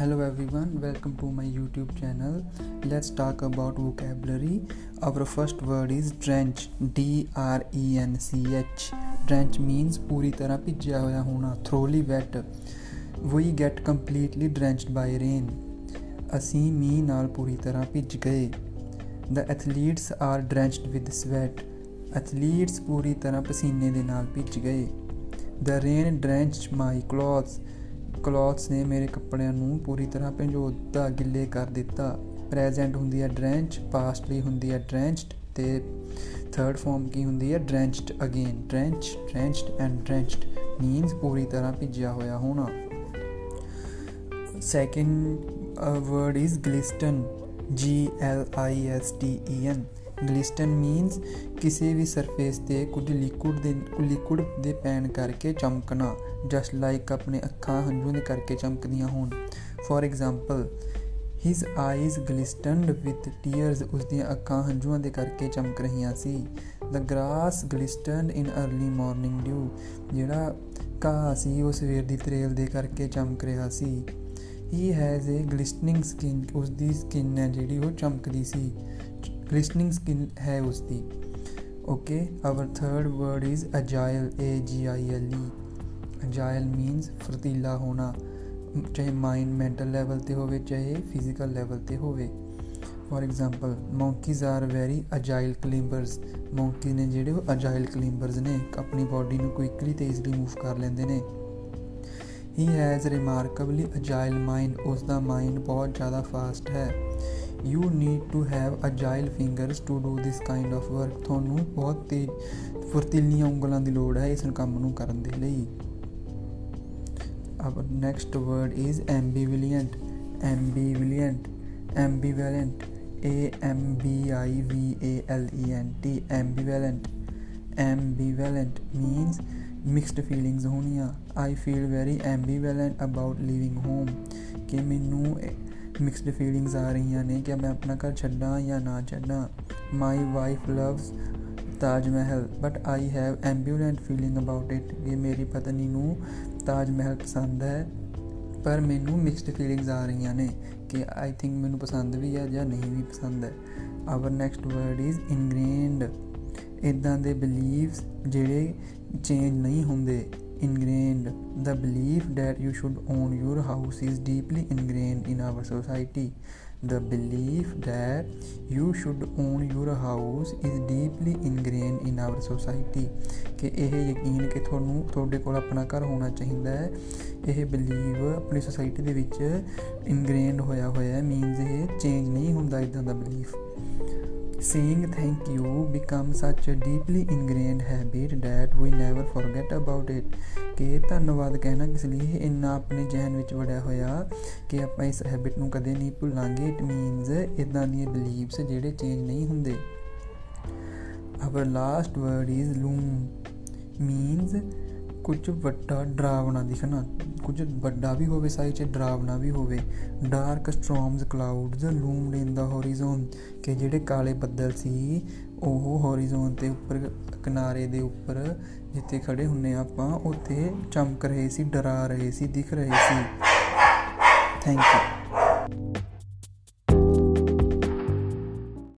Hello everyone, welcome to my YouTube channel. Let's talk about vocabulary. Our first word is drench. D R E N C H. Drench means ਪੂਰੀ ਤਰ੍ਹਾਂ ਭਿੱਜਿਆ ਹੋਇਆ ਹੋਣਾ, thoroughly wet. We get completely drenched by rain. ਅਸੀਂ ਮੀਂਹ ਨਾਲ ਪੂਰੀ ਤਰ੍ਹਾਂ ਭਿੱਜ ਗਏ. The athletes are drenched with sweat. Athletes ਪੂਰੀ ਤਰ੍ਹਾਂ ਪਸੀਨੇ ਦੇ ਨਾਲ ਭਿੱਜ ਗਏ. The rain drenched my clothes. Clothes ਨੇ ਮੇਰੇ ਕੱਪੜਿਆਂ ਨੂੰ ਪੂਰੀ ਤਰ੍ਹਾਂ ਭਿੰਜੋ ਦਿੱਤਾ ਗਿੱਲੇ ਕਰ ਦਿੱਤਾ। ਪ੍ਰੈਜ਼ੈਂਟ ਹੁੰਦੀ ਹੈ ਡਰੈਂਚ, ਪਾਸਟ ਲਈ ਹੁੰਦੀ ਹੈ ਡਰੈਂਚਡ ਤੇ ਥਰਡ ਫਾਰਮ ਕੀ ਹੁੰਦੀ ਹੈ? Drenched again. Drench, drenched and drenched means ਪੂਰੀ ਤਰ੍ਹਾਂ ਭਿੱਜਿਆ ਹੋਇਆ ਹੋਣਾ। Second word is glisten, G L I S T E N glisten means ਕਿਸੇ ਵੀ ਸਰਫੇਸ ਤੇ ਕੁਝ ਲਿਕੁਇਡ ਦੇ ਲਿਕੁਇਡ ਦੇ ਪੈਣ ਕਰਕੇ ਚਮਕਣਾ ਜਸਟ ਲਾਈਕ ਆਪਣੇ ਅੱਖਾਂ ਹੰਝੂ ਦੇ ਕਰਕੇ ਚਮਕਦੀਆਂ ਹੋਣ। For example his eyes glistened with tears ਉਸ ਦੀਆਂ ਅੱਖਾਂ ਹੰਝੂਆਂ ਦੇ ਕਰਕੇ ਚਮਕ ਰਹੀਆਂ ਸੀ। The grass glistened in early morning dew ਜਿਹੜਾ ਘਾਹ ਸੀ, ਉਹ ਸਵੇਰ ਦੀ ਤਰੇਲ ਦੇ ਕਰਕੇ ਚਮਕ ਰਿਹਾ ਸੀ। ਹੀ ਹੈਜ਼ ਏ ਗਲਿਸਟਨਿੰਗ ਸਕਿਨ ਉਸ ਦੀ ਸਕਿਨ ਹੈ ਜਿਹੜੀ ਉਹ ਚਮਕਦੀ ਸੀ। ਗਲਿਸਟਨਿੰਗ ਸਕਿਨ ਹੈ ਉਸ ਦੀ okay our third word is agile A G I L E ਅਜਾਈਲ means ਫਰਤੀਲਾ ਹੋਣਾ ਚਾਹੇ ਮਾਈਂਡ ਮੈਂਟਲ ਲੈਵਲ ਤੇ ਹੋਵੇ ਚਾਹੇ ਫਿਜ਼ੀਕਲ ਲੈਵਲ ਤੇ ਹੋਵੇ for example monkeys are very agile climbers monkey ਨੇ ਜਿਹੜੇ ਉਹ ਅਜਾਈਲ ਕਲਿੰਬਰਸ ਨੇ ਆਪਣੀ ਬਾਡੀ ਨੂੰ ਕੁਇਕਲੀ ਤੇ ਈਜ਼ੀਲੀ ਮੂਵ ਕਰ ਲੈਂਦੇ ਨੇ ਹੀ ਹੈਜ਼ ਰਿਮਾਰਕਬਲੀ ਅਜਾਈਲ ਮਾਈਂਡ ਉਸ ਦਾ ਮਾਈਂਡ ਬਹੁਤ ਜ਼ਿਆਦਾ ਫਾਸਟ ਹੈ you need to have agile fingers to do this kind of work ਤੁਹਾਨੂੰ ਬਹੁਤ ਤੇਜ਼ ਫੁਰਤੀਲੀਆਂ ਉਂਗਲਾਂ ਦੀ ਲੋੜ ਹੈ ਇਸ ਕੰਮ ਨੂੰ ਕਰਨ ਦੇ ਲਈ ਅਬ next word is ambivalent ambivalent ambivalent A M B I V A L E N T ambivalent ambivalent means mixed feelings ਹੋਣੀਆਂ I feel very ambivalent about leaving home ਕਿ ਮੈਨੂੰ ਮਿਕਸਡ ਫੀਲਿੰਗਸ ਆ ਰਹੀਆਂ ਨੇ ਕਿ ਮੈਂ ਆਪਣਾ ਘਰ ਛੱਡਾਂ ਜਾਂ ਨਾ ਛੱਡਾਂ my wife loves Taj Mahal but I have ambivalent feeling about it ਇਹ ਮੇਰੀ ਪਤਨੀ ਨੂੰ ਤਾਜ ਮਹਿਲ ਪਸੰਦ ਹੈ ਪਰ ਮੈਨੂੰ ਮਿਕਸਡ ਫੀਲਿੰਗਸ ਆ ਰਹੀਆਂ ਨੇ ਕਿ ਆਈ ਥਿੰਕ ਮੈਨੂੰ ਪਸੰਦ ਵੀ ਹੈ ਜਾਂ ਨਹੀਂ ਵੀ ਪਸੰਦ ਹੈ our next word is ingrained ਇਦਾਂ ਦੇ ਬਿਲੀਵਸ ਜਿਹੜੇ ਚੇਂਜ ਨਹੀਂ ਹੁੰਦੇ ingrained the belief that you should own your house is deeply ingrained in our society the belief that you should own your house is deeply ingrained in our society ਕਿ ਇਹ ਯਕੀਨ ਕਿ ਤੁਹਾਨੂੰ ਤੁਹਾਡੇ ਕੋਲ ਆਪਣਾ ਘਰ ਹੋਣਾ ਚਾਹੀਦਾ ਹੈ ਇਹ ਬਲੀਵ ਆਪਣੀ ਸੋਸਾਇਟੀ ਦੇ ਵਿੱਚ ਇਨਗ੍ਰੇਨਡ ਹੋਇਆ ਹੋਇਆ ਹੈ ਮੀਨਸ ਇਹ ਚੇਂਜ ਨਹੀਂ ਹੁੰਦਾ ਇਦਾਂ ਦਾ belief Saying thank you becomes such a deeply ingrained habit that we never forget about it. ਕਿ ਧੰਨਵਾਦ ਕਹਿਣਾ ਕਿਸ ਲਈ ਇੰਨਾ ਆਪਣੇ ਜਹਨ ਵਿੱਚ ਵੜਿਆ ਹੋਇਆ ਕਿ ਆਪਾਂ ਇਸ ਹੈਬਿਟ ਨੂੰ ਕਦੇ ਨਹੀਂ ਭੁੱਲਾਂਗੇ ਇਟ ਮੀਨਸ ਇਦਾਂ ਦੀਆਂ ਬਲੀਵਸ ਜਿਹੜੇ ਚੇਂਜ ਨਹੀਂ ਹੁੰਦੇ our last word is loom means ਕੁਝ ਵੱਡਾ ਡਰਾਵਣਾ ਦਿਖਣਾ ਕੁਝ ਵੱਡਾ ਵੀ ਹੋਵੇ ਸਾਈਜ਼ 'ਚ, ਡਰਾਵਣਾ ਵੀ ਹੋਵੇ। ਡਾਰਕ ਸਟ੍ਰੋਮਸ ਕਲਾਉਡਸ ਲੂਮਡ ਇਨ ਦਾ ਹੋਰੀਜ਼ਨ, ਕਿ ਜਿਹੜੇ ਕਾਲੇ ਬੱਦਲ ਸੀ, ਉਹ ਹੋਰੀਜ਼ਨ ਤੇ ਉੱਪਰ, ਕਿਨਾਰੇ ਦੇ ਉੱਪਰ ਜਿੱਥੇ ਖੜੇ ਹੁੰਨੇ ਆਪਾਂ, ਉੱਥੇ ਚਮਕ ਰਹੇ ਸੀ, ਡਰਾ ਰਹੇ ਸੀ, ਦਿਖ ਰਹੇ ਸੀ। Thank you